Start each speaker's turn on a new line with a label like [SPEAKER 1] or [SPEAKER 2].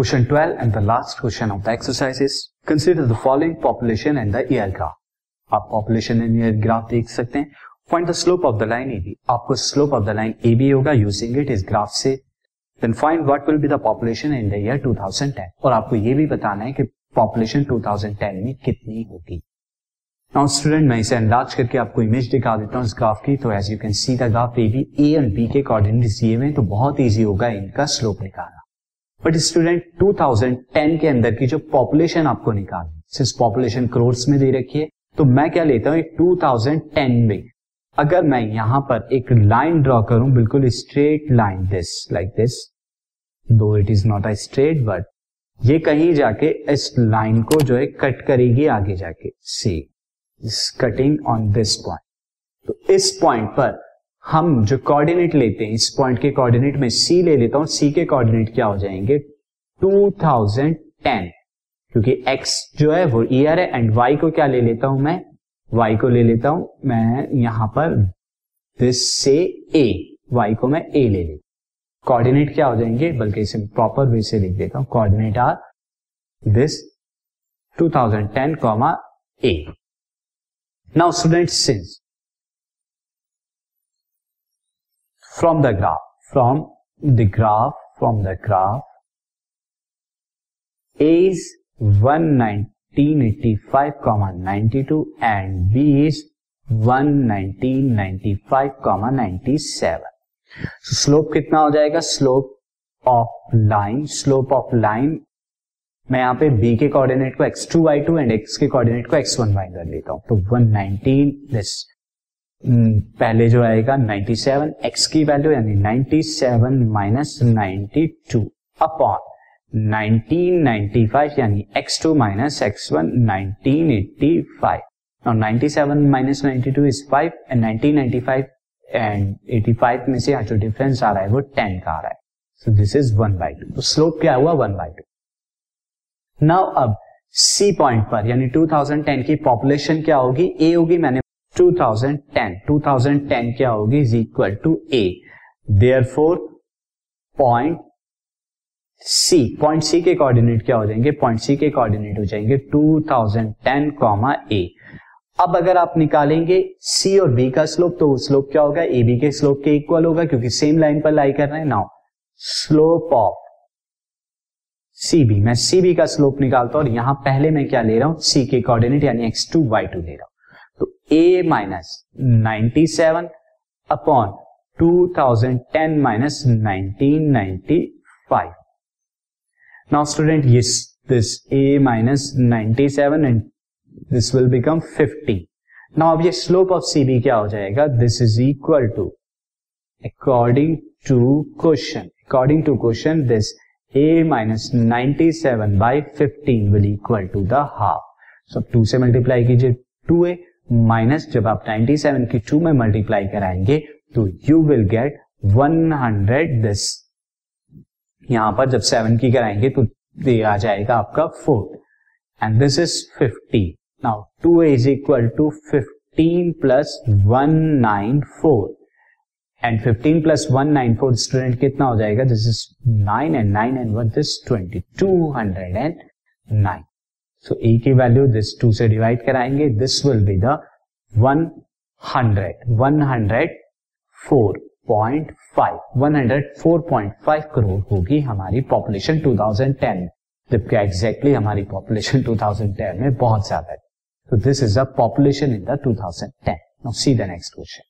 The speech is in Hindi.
[SPEAKER 1] Question twelve and the last question of the exercises consider the following population and the year graph आप पॉपुलेशन एंड ईयर ग्राफ देख सकते हैं। Find the slope of the line A B आपको slope of the line A B होगा यूजिंग इट इस ग्राफ से। Then find what will be the population in the year 2010 और आपको ये भी बताना है कि पॉपुलेशन 2010 में कितनी होगी। नाउ स्टूडेंट मैं इसे एनलार्ज करके आपको इमेज दिखा देता हूँ इस ग्राफ की। तो as you can see the graph A B A and B के अकॉर्डिंग सी ए में तो बहुत ईजी होगा इनका स्लोप निकालना। बट स्टूडेंट 2010 के अंदर की जो पॉपुलेशन आपको निकालनी सिर्फ़ पॉपुलेशन क्रोर्स में दे रखी है तो मैं क्या लेता हूँ 2010 में। अगर मैं यहाँ पर एक लाइन ड्रॉ करूँ, बिल्कुल straight line this like this though it is not a straight but ये कहीं जाके इस लाइन को जो है कट करेगी आगे जाके। सी इस कटिंग ऑन दिस पॉइंट तो इस पॉइंट पर हम जो कोऑर्डिनेट लेते हैं, इस पॉइंट के कोऑर्डिनेट में सी ले लेता हूँ सी के कोऑर्डिनेट क्या हो जाएँगे? 2010 क्योंकि x जो है, वो ईयर है एंड y को क्या ले लेता हूँ मैं? Y को ले लेता हूँ, मैं यहाँ पर दिस से ए वाई को मैं ए ले लेता कोऑर्डिनेट क्या हो जाएँगे? बल्कि इसे प्रॉपर वे से लिख देता हूँ। Coordinate are this 2010 comma A now student since from the graph from the graph from the graph is one nineteen eighty five comma ninety two and B is one nineteen ninety five comma ninety seven slope कितना हो जाएगा? Slope of line slope of line मैं यहाँ पे b के कोऑर्डिनेट को x2 y2 एंड x के कोऑर्डिनेट को x1 y कर लेता हूँ। तो 119 दिस पहले जो आएगा 97 x की वैल्यू यानी 97 माइनस नाइनटी टू अपॉन 1995 यानी x2 माइनस x1 1985 और 97 माइनस 92 इज़ 5 एंड 1995 एंड 85 में से जो डिफरेंस आ रहा है वो 10 का आ रहा है। So this is one by two तो स्लोप क्या हुआ? वन बाई टू नाउ अब सी पॉइंट पर यानी 2010 की पॉपुलेशन क्या होगी? ए होगी, मैंने 2010 2010 क्या होगी is equal to A there four point C point C के कोऑर्डिनेट क्या हो जाएँगे? पॉइंट सी के कोऑर्डिनेट हो जाएँगे 2010 कॉमा ए अब अगर आप निकालेंगे सी और बी का स्लोप तो स्लोप क्या होगा? ए बी के स्लोप के इक्वल होगा, क्योंकि सेम लाइन पर लाई कर रहे हैं now slope of C B मैं सी बी का स्लोप निकालता हूँ और यहाँ पहले मैं क्या ले रहा हूँ? सी के कोऑर्डिनेट यानी एक्स टू वाई टू ले रहा हूँ। तो A minus ninety seven upon two thousand ten minus nineteen ninety five now student ये this A minus ninety seven and this will become fifty now अब ये स्लोप ऑफ़ सी बी क्या हो जाएगा? This is equal to according to question according to question this A minus ninety seven by fifteen will equal to the half so two से मल्टीप्लाई कीजिए टू ए माइनस जब आप 97 की टू में मल्टीप्लाई कराएँगे तो यू विल गेट 100 दिस यहाँ पर जब सेवन की कराएँगे तो ये आ जाएगा आपका four and this is 50 now two is equal to 15 plus 194 and 15 plus 194 student कितना हो जाएगा? This is 9 and 9 and one this 20 209 so A की वैल्यू दिस टू से डिवाइड कराएँगे. This will be the one hundred one hundred four point five one hundred four point five crore होगी हमारी पॉपुलेशन 2010 जबकि एग्जैक्टली हमारी पॉपुलेशन 2010 में बहुत ज़्यादा है. तो this is the population in the two thousand ten C the next question